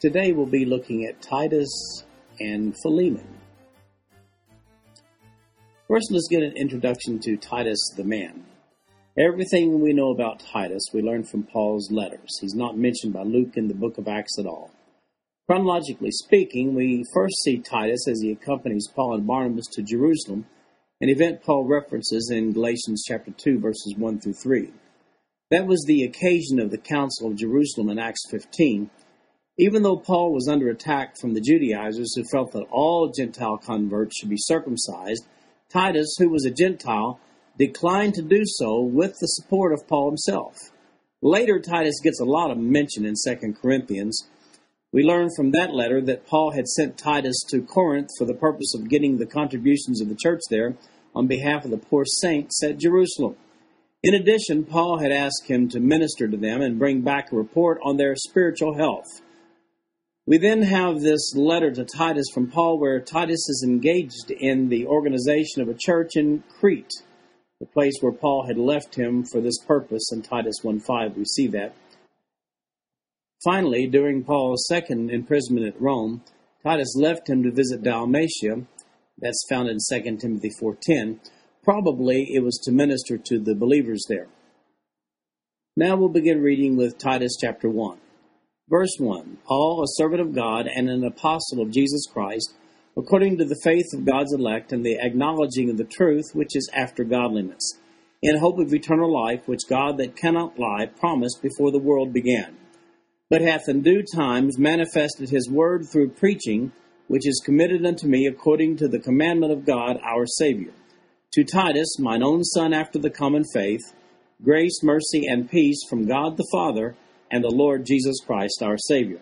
Today we'll be looking at Titus and Philemon. First, let's get an introduction to Titus the man. Everything we know about Titus we learn from Paul's letters. He's not mentioned by Luke in the book of Acts at all. Chronologically speaking, we first see Titus as he accompanies Paul and Barnabas to Jerusalem an event Paul references in Galatians chapter 2 verses 1 through 3. That was the occasion of the Council of Jerusalem in Acts 15. Even though Paul was under attack from the Judaizers who felt that all Gentile converts should be circumcised, Titus, who was a Gentile, declined to do so with the support of Paul himself. Later, Titus gets a lot of mention in 2 Corinthians. We learn from that letter that Paul had sent Titus to Corinth for the purpose of getting the contributions of the church there on behalf of the poor saints at Jerusalem. In addition, Paul had asked him to minister to them and bring back a report on their spiritual health. We then have this letter to Titus from Paul where Titus is engaged in the organization of a church in Crete, the place where Paul had left him for this purpose in Titus 1:5 we see that. Finally, during Paul's second imprisonment at Rome, Titus left him to visit Dalmatia. That's found in 2 Timothy 4:10. Probably it was to minister to the believers there. Now we'll begin reading with Titus chapter 1. Verse 1 Paul, a servant of God and an apostle of Jesus Christ, according to the faith of God's elect and the acknowledging of the truth which is after godliness, in hope of eternal life, which God that cannot lie promised before the world began but hath in due times manifested his word through preaching, which is committed unto me according to the commandment of God our Saviour. To Titus, mine own son after the common faith, grace, mercy, and peace from God the Father and the Lord Jesus Christ our Saviour.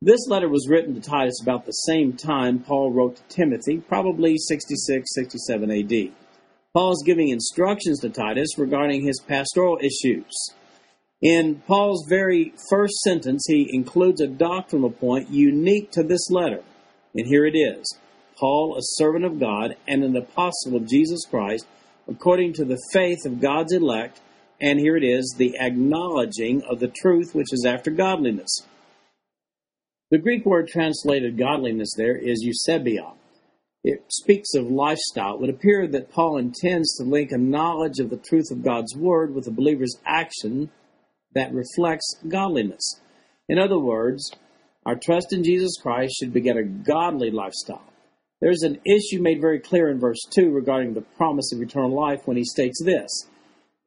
This letter was written to Titus about the same time Paul wrote to Timothy, probably 66 67 AD. Paul is giving instructions to Titus regarding his pastoral issues. In Paul's very first sentence, he includes a doctrinal point unique to this letter. And here it is Paul, a servant of God and an apostle of Jesus Christ, according to the faith of God's elect. And here it is the acknowledging of the truth which is after godliness. The Greek word translated godliness there is eusebia. It speaks of lifestyle. It would appear that Paul intends to link a knowledge of the truth of God's word with a believer's action that reflects godliness. In other words, our trust in Jesus Christ should beget a godly lifestyle. There's an issue made very clear in verse 2 regarding the promise of eternal life when he states this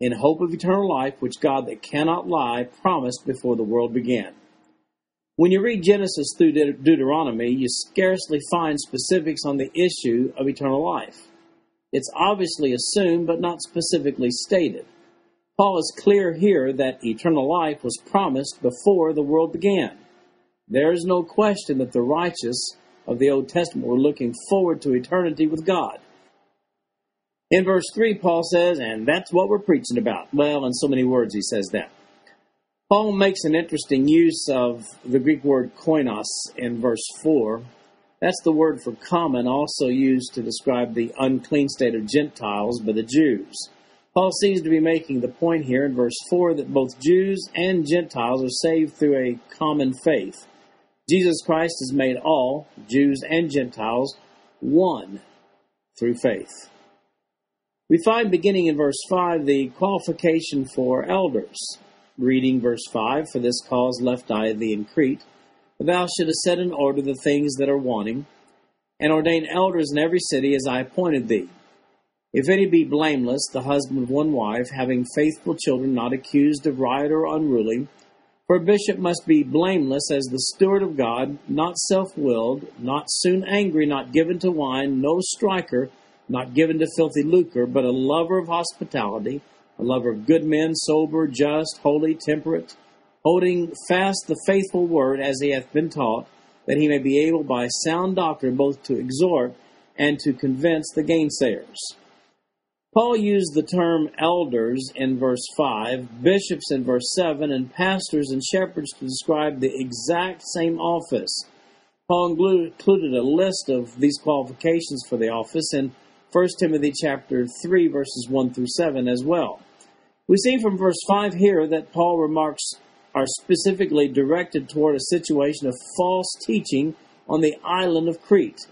In hope of eternal life, which God that cannot lie promised before the world began. When you read Genesis through De- Deuteronomy, you scarcely find specifics on the issue of eternal life. It's obviously assumed but not specifically stated. Paul is clear here that eternal life was promised before the world began. There is no question that the righteous of the Old Testament were looking forward to eternity with God. In verse 3, Paul says, and that's what we're preaching about. Well, in so many words, he says that. Paul makes an interesting use of the Greek word koinos in verse 4. That's the word for common, also used to describe the unclean state of Gentiles by the Jews. Paul seems to be making the point here in verse 4 that both Jews and Gentiles are saved through a common faith. Jesus Christ has made all, Jews and Gentiles, one through faith. We find beginning in verse 5 the qualification for elders. Reading verse 5 For this cause left I thee in Crete, that thou shouldest set in order the things that are wanting, and ordain elders in every city as I appointed thee if any be blameless, the husband of one wife, having faithful children, not accused of riot or unruly, for a bishop must be blameless as the steward of God, not self willed, not soon angry, not given to wine, no striker, not given to filthy lucre, but a lover of hospitality, a lover of good men, sober, just, holy, temperate. holding fast the faithful word as he hath been taught, that he may be able by sound doctrine both to exhort and to convince the gainsayers. Paul used the term elders in verse 5, bishops in verse 7, and pastors and shepherds to describe the exact same office. Paul included a list of these qualifications for the office in 1 Timothy chapter 3 verses 1 through 7 as well. We see from verse 5 here that Paul remarks are specifically directed toward a situation of false teaching on the island of Crete.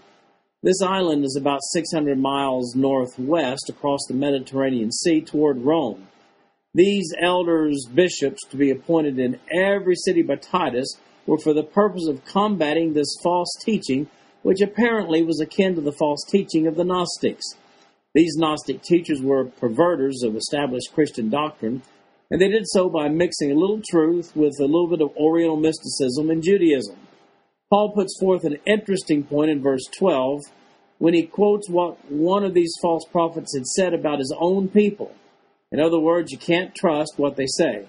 This island is about 600 miles northwest across the Mediterranean Sea toward Rome. These elders, bishops, to be appointed in every city by Titus, were for the purpose of combating this false teaching, which apparently was akin to the false teaching of the Gnostics. These Gnostic teachers were perverters of established Christian doctrine, and they did so by mixing a little truth with a little bit of Oriental mysticism and Judaism. Paul puts forth an interesting point in verse 12 when he quotes what one of these false prophets had said about his own people. In other words, you can't trust what they say.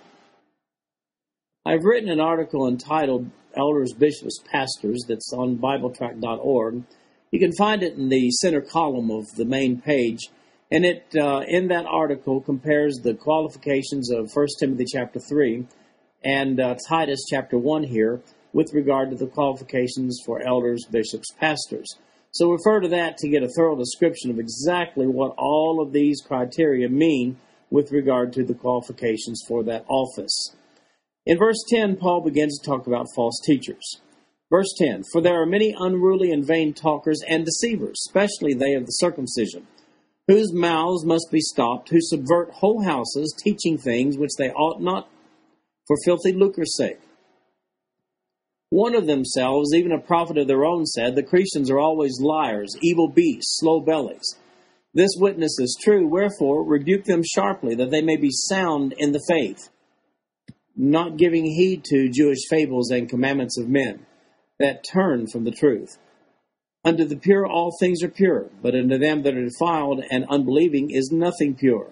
I've written an article entitled Elders, Bishops, Pastors that's on BibleTrack.org. You can find it in the center column of the main page. And it, uh, in that article, compares the qualifications of 1 Timothy chapter 3 and uh, Titus chapter 1 here with regard to the qualifications for elders, bishops, pastors. So refer to that to get a thorough description of exactly what all of these criteria mean with regard to the qualifications for that office. In verse 10, Paul begins to talk about false teachers. Verse 10 For there are many unruly and vain talkers and deceivers, especially they of the circumcision, whose mouths must be stopped, who subvert whole houses, teaching things which they ought not for filthy lucre's sake. One of themselves, even a prophet of their own, said, The Cretians are always liars, evil beasts, slow bellies. This witness is true, wherefore rebuke them sharply, that they may be sound in the faith, not giving heed to Jewish fables and commandments of men that turn from the truth. Unto the pure all things are pure, but unto them that are defiled and unbelieving is nothing pure.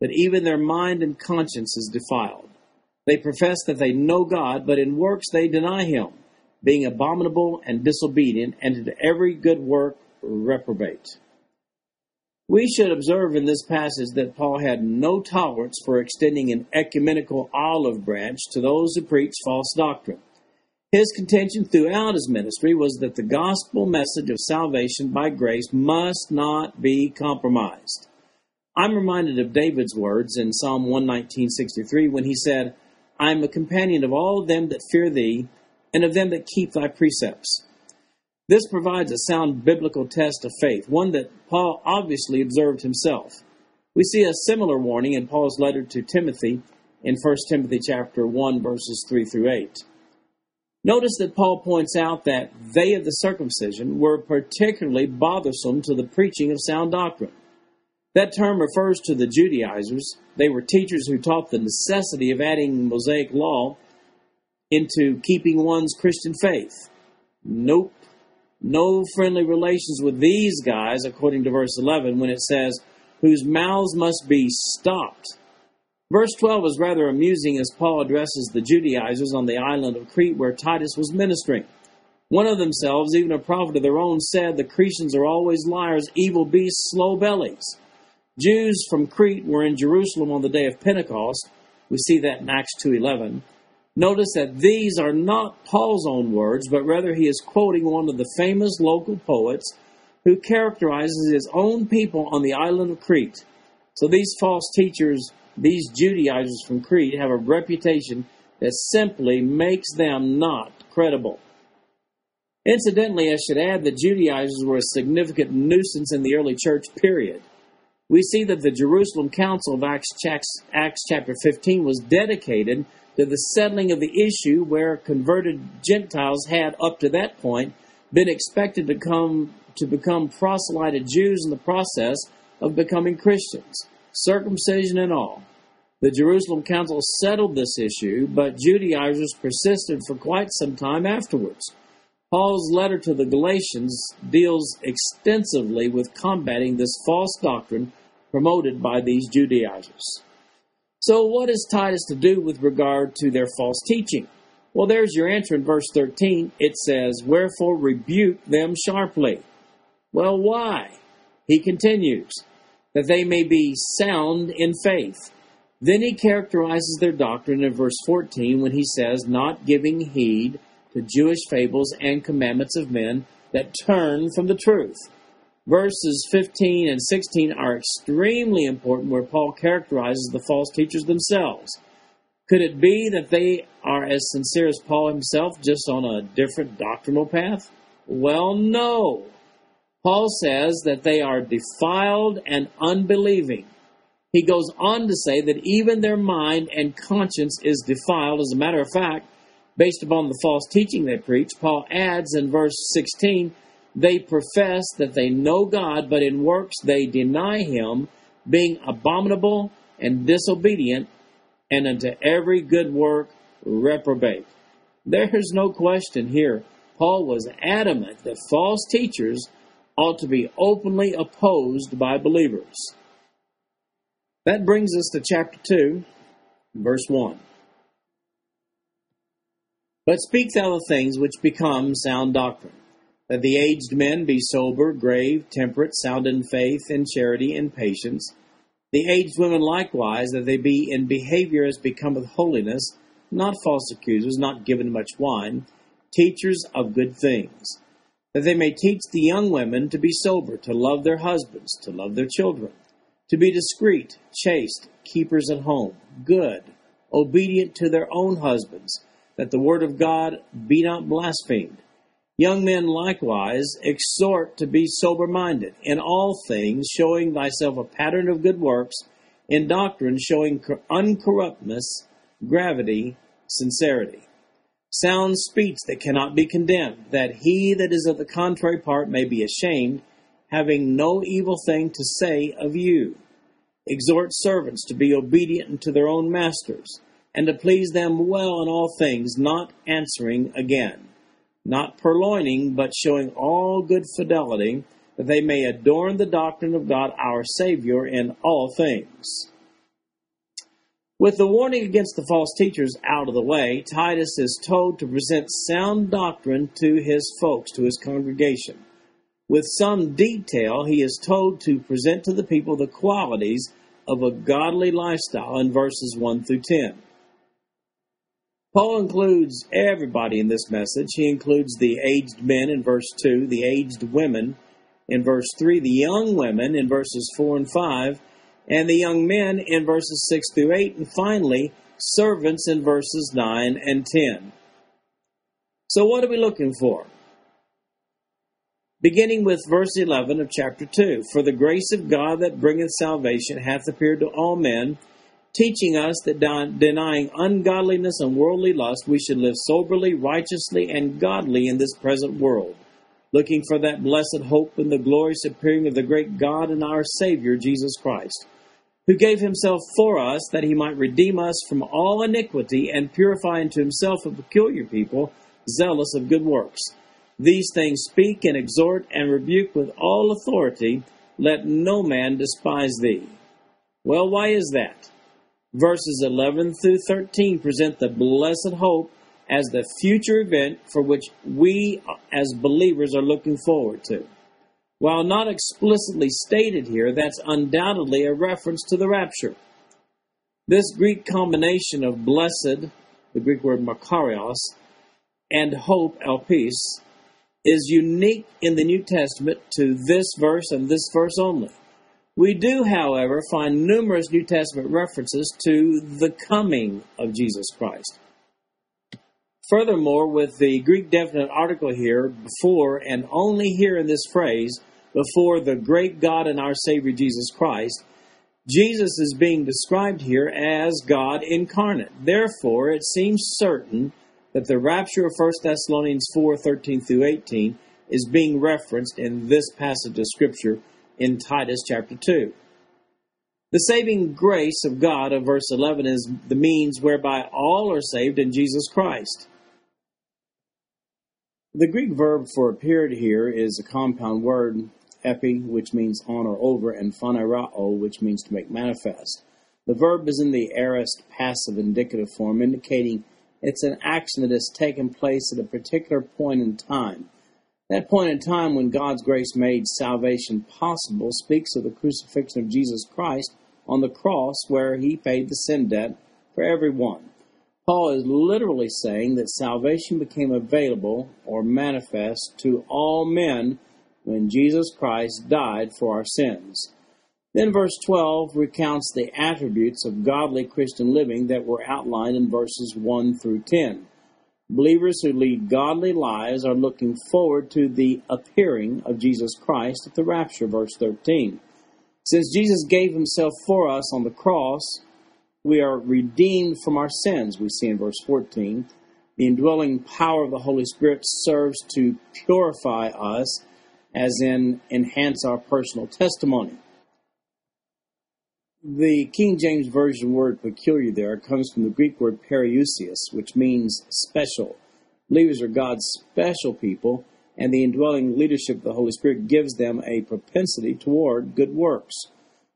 But even their mind and conscience is defiled. They profess that they know God, but in works they deny him, being abominable and disobedient, and to every good work reprobate. We should observe in this passage that Paul had no tolerance for extending an ecumenical olive branch to those who preach false doctrine. His contention throughout his ministry was that the gospel message of salvation by grace must not be compromised. I'm reminded of David's words in Psalm 119:63 when he said, I am a companion of all them that fear thee, and of them that keep thy precepts. This provides a sound biblical test of faith, one that Paul obviously observed himself. We see a similar warning in Paul's letter to Timothy in 1 Timothy chapter 1 verses 3 through 8. Notice that Paul points out that they of the circumcision were particularly bothersome to the preaching of sound doctrine. That term refers to the Judaizers. They were teachers who taught the necessity of adding Mosaic law into keeping one's Christian faith. Nope. No friendly relations with these guys, according to verse 11, when it says, whose mouths must be stopped. Verse 12 is rather amusing as Paul addresses the Judaizers on the island of Crete where Titus was ministering. One of themselves, even a prophet of their own, said the Cretans are always liars, evil beasts, slow bellies. Jews from Crete were in Jerusalem on the day of Pentecost. We see that in Acts 2:11. Notice that these are not Paul's own words, but rather he is quoting one of the famous local poets who characterizes his own people on the island of Crete. So these false teachers, these Judaizers from Crete, have a reputation that simply makes them not credible. Incidentally, I should add that Judaizers were a significant nuisance in the early church period we see that the Jerusalem Council of Acts, Acts chapter 15 was dedicated to the settling of the issue where converted Gentiles had, up to that point, been expected to come to become proselyted Jews in the process of becoming Christians, circumcision and all. The Jerusalem Council settled this issue, but Judaizers persisted for quite some time afterwards. Paul's letter to the Galatians deals extensively with combating this false doctrine promoted by these Judaizers. So, what is Titus to do with regard to their false teaching? Well, there's your answer in verse 13. It says, Wherefore rebuke them sharply. Well, why? He continues, that they may be sound in faith. Then he characterizes their doctrine in verse 14 when he says, Not giving heed to Jewish fables and commandments of men that turn from the truth. Verses 15 and 16 are extremely important where Paul characterizes the false teachers themselves. Could it be that they are as sincere as Paul himself, just on a different doctrinal path? Well, no. Paul says that they are defiled and unbelieving. He goes on to say that even their mind and conscience is defiled. As a matter of fact, based upon the false teaching they preach, Paul adds in verse 16, they profess that they know God, but in works they deny him, being abominable and disobedient, and unto every good work reprobate. There's no question here. Paul was adamant that false teachers ought to be openly opposed by believers. That brings us to chapter 2, verse 1. But speak thou the things which become sound doctrine, that the aged men be sober, grave, temperate, sound in faith, in charity, in patience the aged women likewise, that they be in behavior as becometh holiness, not false accusers, not given much wine, teachers of good things, that they may teach the young women to be sober, to love their husbands, to love their children, to be discreet, chaste, keepers at home, good, obedient to their own husbands, that the word of God be not blasphemed. Young men likewise exhort to be sober minded in all things, showing thyself a pattern of good works, in doctrine showing uncorruptness, gravity, sincerity. Sound speech that cannot be condemned, that he that is of the contrary part may be ashamed, having no evil thing to say of you. Exhort servants to be obedient unto their own masters, and to please them well in all things, not answering again not purloining, but showing all good fidelity, that they may adorn the doctrine of God our Savior in all things. With the warning against the false teachers out of the way, Titus is told to present sound doctrine to his folks, to his congregation. With some detail, he is told to present to the people the qualities of a godly lifestyle in verses 1 through 10. Paul includes everybody in this message. He includes the aged men in verse 2, the aged women in verse 3, the young women in verses 4 and 5, and the young men in verses 6 through 8, and finally, servants in verses 9 and 10. So, what are we looking for? Beginning with verse 11 of chapter 2 For the grace of God that bringeth salvation hath appeared to all men teaching us that denying ungodliness and worldly lust, we should live soberly, righteously, and godly in this present world, looking for that blessed hope and the glorious appearing of the great God and our Savior, Jesus Christ, who gave himself for us that he might redeem us from all iniquity and purify unto himself a peculiar people, zealous of good works. These things speak and exhort and rebuke with all authority. Let no man despise thee. Well, why is that? Verses 11 through 13 present the blessed hope as the future event for which we as believers are looking forward to. While not explicitly stated here, that's undoubtedly a reference to the rapture. This Greek combination of blessed, the Greek word makarios, and hope, elpis, is unique in the New Testament to this verse and this verse only. We do, however, find numerous New Testament references to the coming of Jesus Christ. Furthermore, with the Greek definite article here, before and only here in this phrase, before the great God and our Savior Jesus Christ, Jesus is being described here as God incarnate. Therefore, it seems certain that the rapture of 1 Thessalonians 4 13 through 18 is being referenced in this passage of Scripture in Titus chapter 2. The saving grace of God of verse 11 is the means whereby all are saved in Jesus Christ. The Greek verb for appeared here is a compound word, epi, which means on or over, and phanerao, which means to make manifest. The verb is in the aorist passive indicative form, indicating it's an action that has taken place at a particular point in time. That point in time when God's grace made salvation possible speaks of the crucifixion of Jesus Christ on the cross where he paid the sin debt for everyone. Paul is literally saying that salvation became available or manifest to all men when Jesus Christ died for our sins. Then verse 12 recounts the attributes of godly Christian living that were outlined in verses 1 through 10. Believers who lead godly lives are looking forward to the appearing of Jesus Christ at the rapture, verse 13. Since Jesus gave himself for us on the cross, we are redeemed from our sins, we see in verse 14. The indwelling power of the Holy Spirit serves to purify us, as in enhance our personal testimony. The King James Version word peculiar there comes from the Greek word periousios, which means special. Believers are God's special people, and the indwelling leadership of the Holy Spirit gives them a propensity toward good works.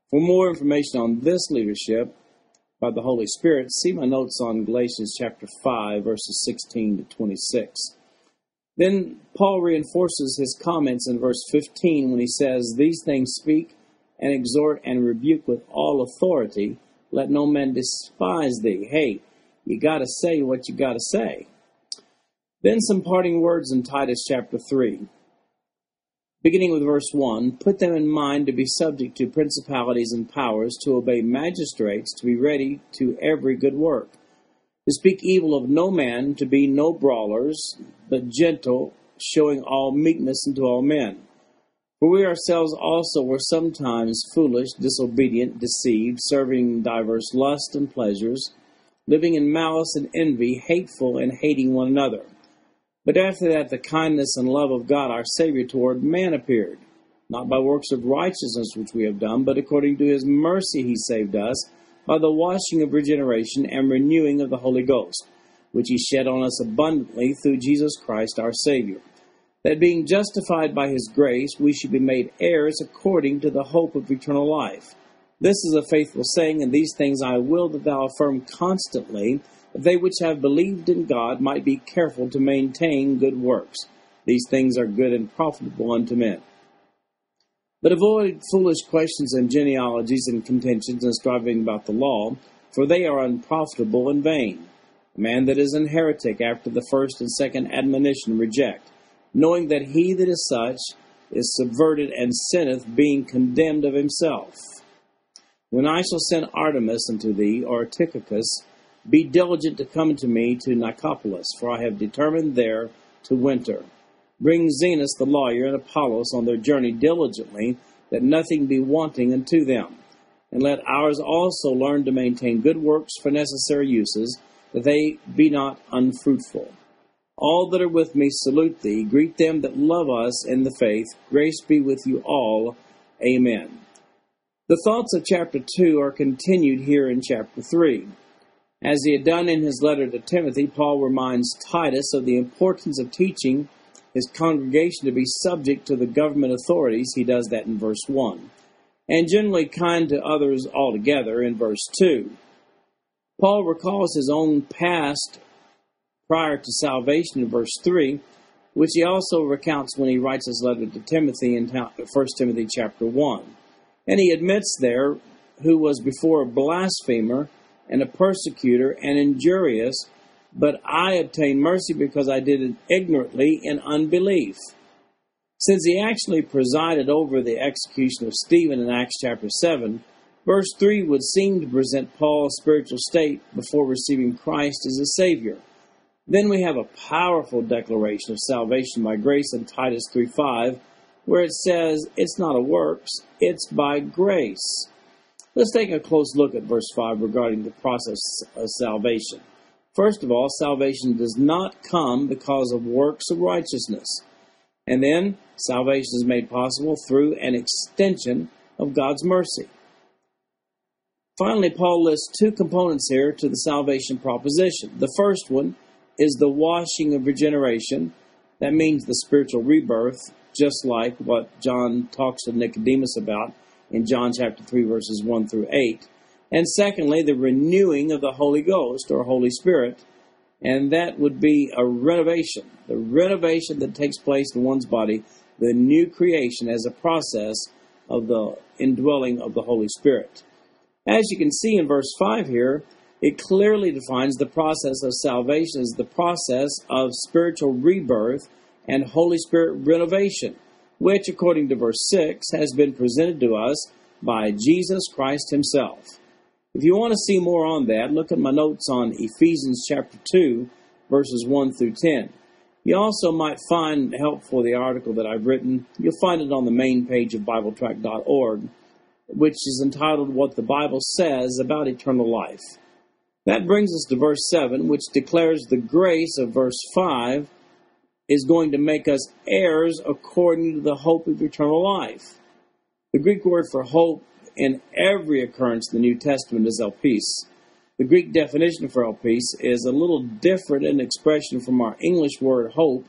For more information on this leadership, by the Holy Spirit, see my notes on Galatians chapter 5, verses 16 to 26. Then Paul reinforces his comments in verse 15 when he says, These things speak and exhort and rebuke with all authority. Let no man despise thee. Hey, you got to say what you got to say. Then some parting words in Titus chapter 3 beginning with verse 1 Put them in mind to be subject to principalities and powers, to obey magistrates, to be ready to every good work, to speak evil of no man, to be no brawlers, but gentle, showing all meekness unto all men. For we ourselves also were sometimes foolish, disobedient, deceived, serving diverse lusts and pleasures, living in malice and envy, hateful and hating one another. But after that, the kindness and love of God our Savior toward man appeared, not by works of righteousness which we have done, but according to his mercy he saved us, by the washing of regeneration and renewing of the Holy Ghost, which he shed on us abundantly through Jesus Christ our Savior. That being justified by his grace, we should be made heirs according to the hope of eternal life. This is a faithful saying, and these things I will that thou affirm constantly that they which have believed in God might be careful to maintain good works. These things are good and profitable unto men. But avoid foolish questions and genealogies and contentions and striving about the law, for they are unprofitable and vain. A man that is an heretic after the first and second admonition reject, knowing that he that is such is subverted and sinneth, being condemned of himself. When I shall send Artemas unto thee, or Tychicus, be diligent to come to me to Nicopolis, for I have determined there to winter. Bring Zenas the lawyer and Apollos on their journey diligently, that nothing be wanting unto them. And let ours also learn to maintain good works for necessary uses, that they be not unfruitful. All that are with me salute thee. Greet them that love us in the faith. Grace be with you all. Amen. The thoughts of chapter 2 are continued here in chapter 3. As he had done in his letter to Timothy, Paul reminds Titus of the importance of teaching his congregation to be subject to the government authorities. He does that in verse 1. And generally kind to others altogether in verse 2. Paul recalls his own past prior to salvation in verse 3, which he also recounts when he writes his letter to Timothy in 1 Timothy chapter 1. And he admits there who was before a blasphemer and a persecutor and injurious, but I obtained mercy because I did it ignorantly in unbelief. Since he actually presided over the execution of Stephen in Acts chapter 7, verse 3 would seem to present Paul's spiritual state before receiving Christ as a Savior. Then we have a powerful declaration of salvation by grace in Titus 3:5, where it says, It's not a works, it's by grace. Let's take a close look at verse 5 regarding the process of salvation. First of all, salvation does not come because of works of righteousness. And then, salvation is made possible through an extension of God's mercy. Finally, Paul lists two components here to the salvation proposition. The first one is the washing of regeneration. That means the spiritual rebirth, just like what John talks to Nicodemus about in John chapter 3, verses 1 through 8. And secondly, the renewing of the Holy Ghost or Holy Spirit. And that would be a renovation, the renovation that takes place in one's body, the new creation as a process of the indwelling of the Holy Spirit. As you can see in verse 5 here, it clearly defines the process of salvation as the process of spiritual rebirth and Holy Spirit renovation, which, according to verse 6, has been presented to us by Jesus Christ Himself. If you want to see more on that, look at my notes on Ephesians chapter 2, verses 1 through 10. You also might find helpful the article that I've written. You'll find it on the main page of BibleTrack.org, which is entitled What the Bible Says About Eternal Life. That brings us to verse 7, which declares the grace of verse 5 is going to make us heirs according to the hope of eternal life. The Greek word for hope in every occurrence in the New Testament is elpis. The Greek definition for elpis is a little different in expression from our English word hope.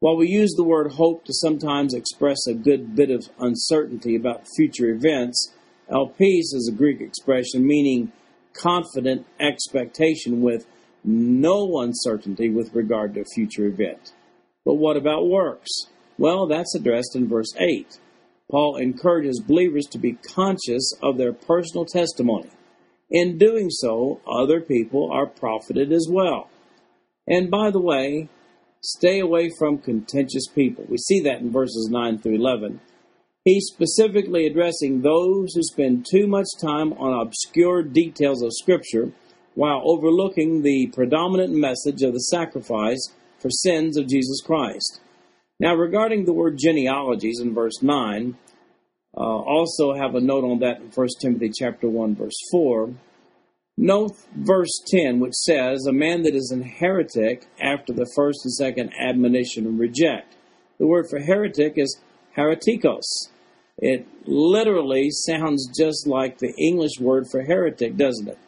While we use the word hope to sometimes express a good bit of uncertainty about future events, elpis is a Greek expression meaning confident expectation with no uncertainty with regard to a future event. But what about works? Well, that's addressed in verse 8. Paul encourages believers to be conscious of their personal testimony. In doing so, other people are profited as well. And by the way, stay away from contentious people. We see that in verses 9 through 11. He's specifically addressing those who spend too much time on obscure details of Scripture while overlooking the predominant message of the sacrifice for sins of Jesus Christ. Now, regarding the word genealogies in verse 9, uh, also have a note on that in 1 Timothy chapter 1, verse 4. Note verse 10, which says, A man that is an heretic after the first and second admonition reject. The word for heretic is heretikos. It literally sounds just like the English word for heretic, doesn't it?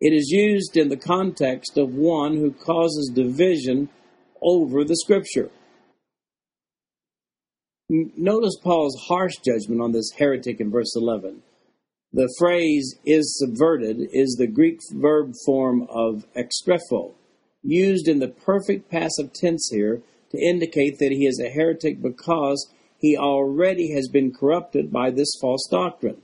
It is used in the context of one who causes division over the scripture. Notice Paul's harsh judgment on this heretic in verse 11. The phrase is subverted is the Greek verb form of ekstrepho, used in the perfect passive tense here to indicate that he is a heretic because he already has been corrupted by this false doctrine.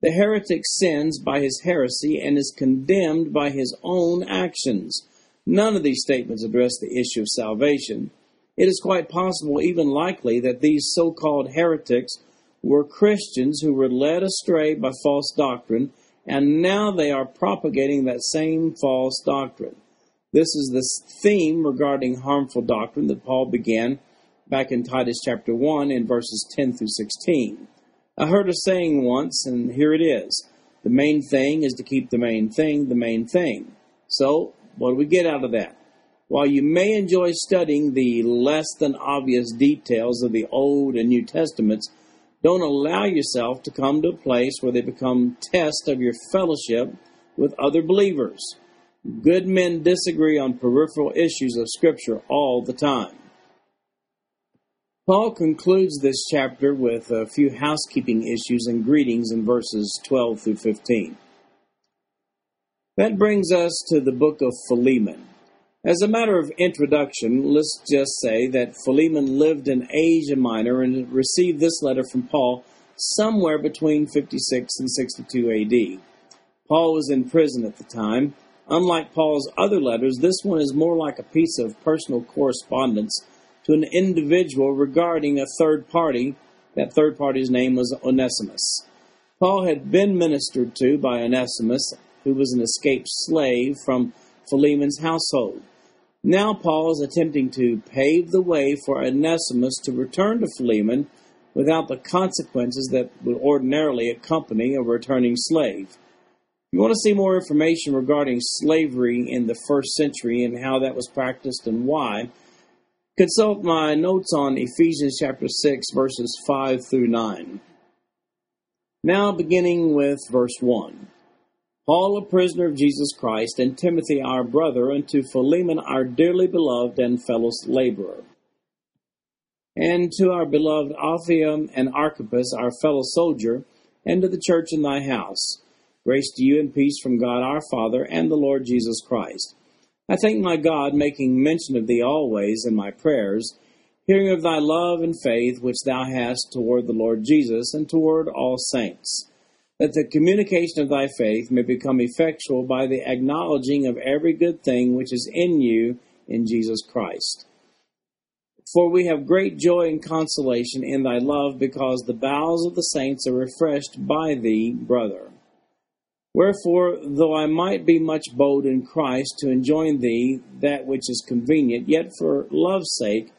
The heretic sins by his heresy and is condemned by his own actions. None of these statements address the issue of salvation. It is quite possible, even likely, that these so called heretics were Christians who were led astray by false doctrine, and now they are propagating that same false doctrine. This is the theme regarding harmful doctrine that Paul began back in Titus chapter 1 in verses 10 through 16. I heard a saying once, and here it is the main thing is to keep the main thing the main thing. So, what do we get out of that? While you may enjoy studying the less than obvious details of the Old and New Testaments, don't allow yourself to come to a place where they become test of your fellowship with other believers. Good men disagree on peripheral issues of Scripture all the time. Paul concludes this chapter with a few housekeeping issues and greetings in verses 12 through 15. That brings us to the book of Philemon. As a matter of introduction, let's just say that Philemon lived in Asia Minor and received this letter from Paul somewhere between 56 and 62 AD. Paul was in prison at the time. Unlike Paul's other letters, this one is more like a piece of personal correspondence to an individual regarding a third party. That third party's name was Onesimus. Paul had been ministered to by Onesimus, who was an escaped slave from Philemon's household. Now Paul is attempting to pave the way for Onesimus to return to Philemon without the consequences that would ordinarily accompany a returning slave. If you want to see more information regarding slavery in the first century and how that was practiced and why, Consult my notes on Ephesians chapter 6, verses 5 through 9. Now, beginning with verse 1. Paul, a prisoner of Jesus Christ, and Timothy, our brother, and to Philemon, our dearly beloved and fellow laborer, and to our beloved Apphia and Archippus, our fellow soldier, and to the church in thy house. Grace to you and peace from God our Father and the Lord Jesus Christ. I thank my God, making mention of thee always in my prayers, hearing of thy love and faith which thou hast toward the Lord Jesus and toward all saints, that the communication of thy faith may become effectual by the acknowledging of every good thing which is in you in Jesus Christ. For we have great joy and consolation in thy love, because the bowels of the saints are refreshed by thee, brother. Wherefore, though I might be much bold in Christ to enjoin thee that which is convenient, yet for love's sake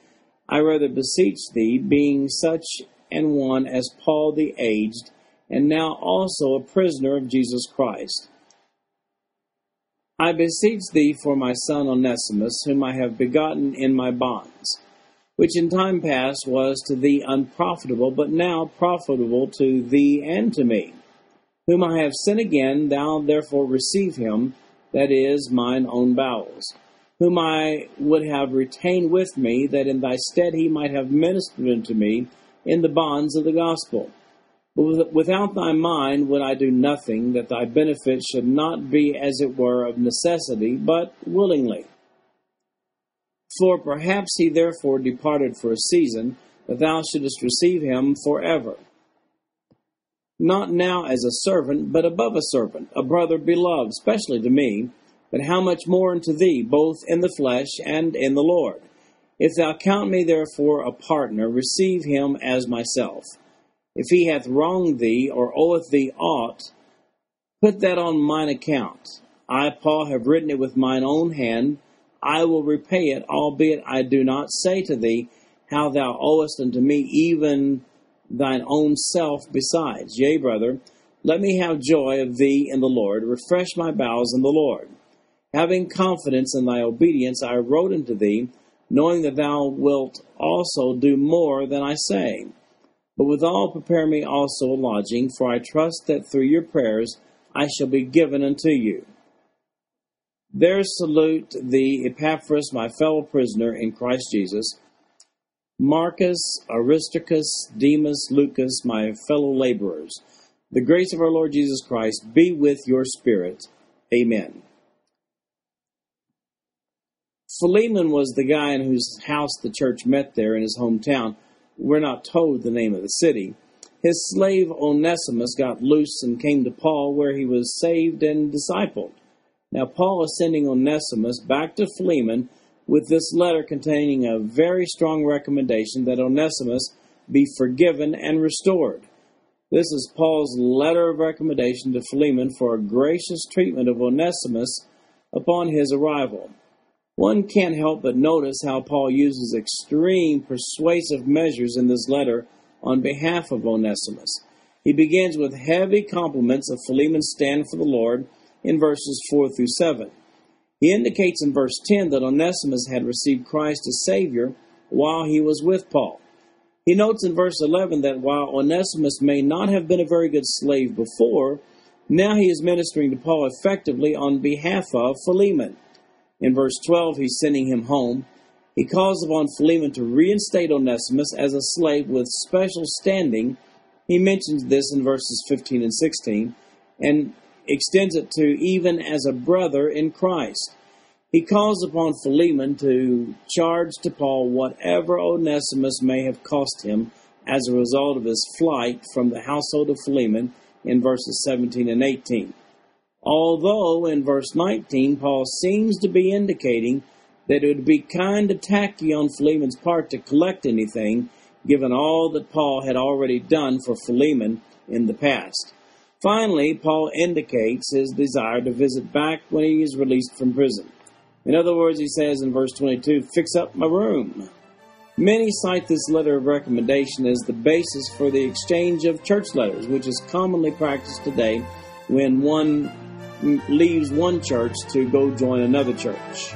I rather beseech thee, being such an one as Paul the aged, and now also a prisoner of Jesus Christ. I beseech thee for my son Onesimus, whom I have begotten in my bonds which in time past was to thee unprofitable, but now profitable to thee and to me, whom I have sent again, thou therefore receive him, that is, mine own bowels, whom I would have retained with me, that in thy stead he might have ministered unto me in the bonds of the gospel. But without thy mind would I do nothing, that thy benefit should not be as it were of necessity, but willingly. For perhaps he therefore departed for a season, that thou shouldest receive him for ever. Not now as a servant, but above a servant, a brother beloved, especially to me, but how much more unto thee, both in the flesh and in the Lord. If thou count me therefore a partner, receive him as myself. If he hath wronged thee, or oweth thee aught, put that on mine account. I, Paul, have written it with mine own hand, I will repay it, albeit I do not say to thee how thou owest unto me even thine own self besides. Yea, brother, let me have joy of thee in the Lord, refresh my bowels in the Lord. Having confidence in thy obedience, I wrote unto thee, knowing that thou wilt also do more than I say. But withal prepare me also a lodging, for I trust that through your prayers I shall be given unto you. There salute thee, Epaphras, my fellow prisoner in Christ Jesus, Marcus, Aristarchus, Demas, Lucas, my fellow laborers. The grace of our Lord Jesus Christ be with your spirit. Amen. Philemon was the guy in whose house the church met there in his hometown. We're not told the name of the city. His slave Onesimus got loose and came to Paul, where he was saved and discipled. Now, Paul is sending Onesimus back to Philemon with this letter containing a very strong recommendation that Onesimus be forgiven and restored. This is Paul's letter of recommendation to Philemon for a gracious treatment of Onesimus upon his arrival. One can't help but notice how Paul uses extreme persuasive measures in this letter on behalf of Onesimus. He begins with heavy compliments of Philemon's stand for the Lord in verses 4 through 7. He indicates in verse 10 that Onesimus had received Christ as Savior while he was with Paul. He notes in verse 11 that while Onesimus may not have been a very good slave before, now he is ministering to Paul effectively on behalf of Philemon. In verse 12, he's sending him home. He calls upon Philemon to reinstate Onesimus as a slave with special standing. He mentions this in verses 15 and 16. And extends it to even as a brother in Christ. He calls upon Philemon to charge to Paul whatever Onesimus may have cost him as a result of his flight from the household of Philemon in verses 17 and 18. Although in verse 19, Paul seems to be indicating that it would be kind of tacky on Philemon's part to collect anything, given all that Paul had already done for Philemon in the past. Finally, Paul indicates his desire to visit back when he is released from prison. In other words, he says in verse 22, Fix up my room. Many cite this letter of recommendation as the basis for the exchange of church letters, which is commonly practiced today when one leaves one church to go join another church.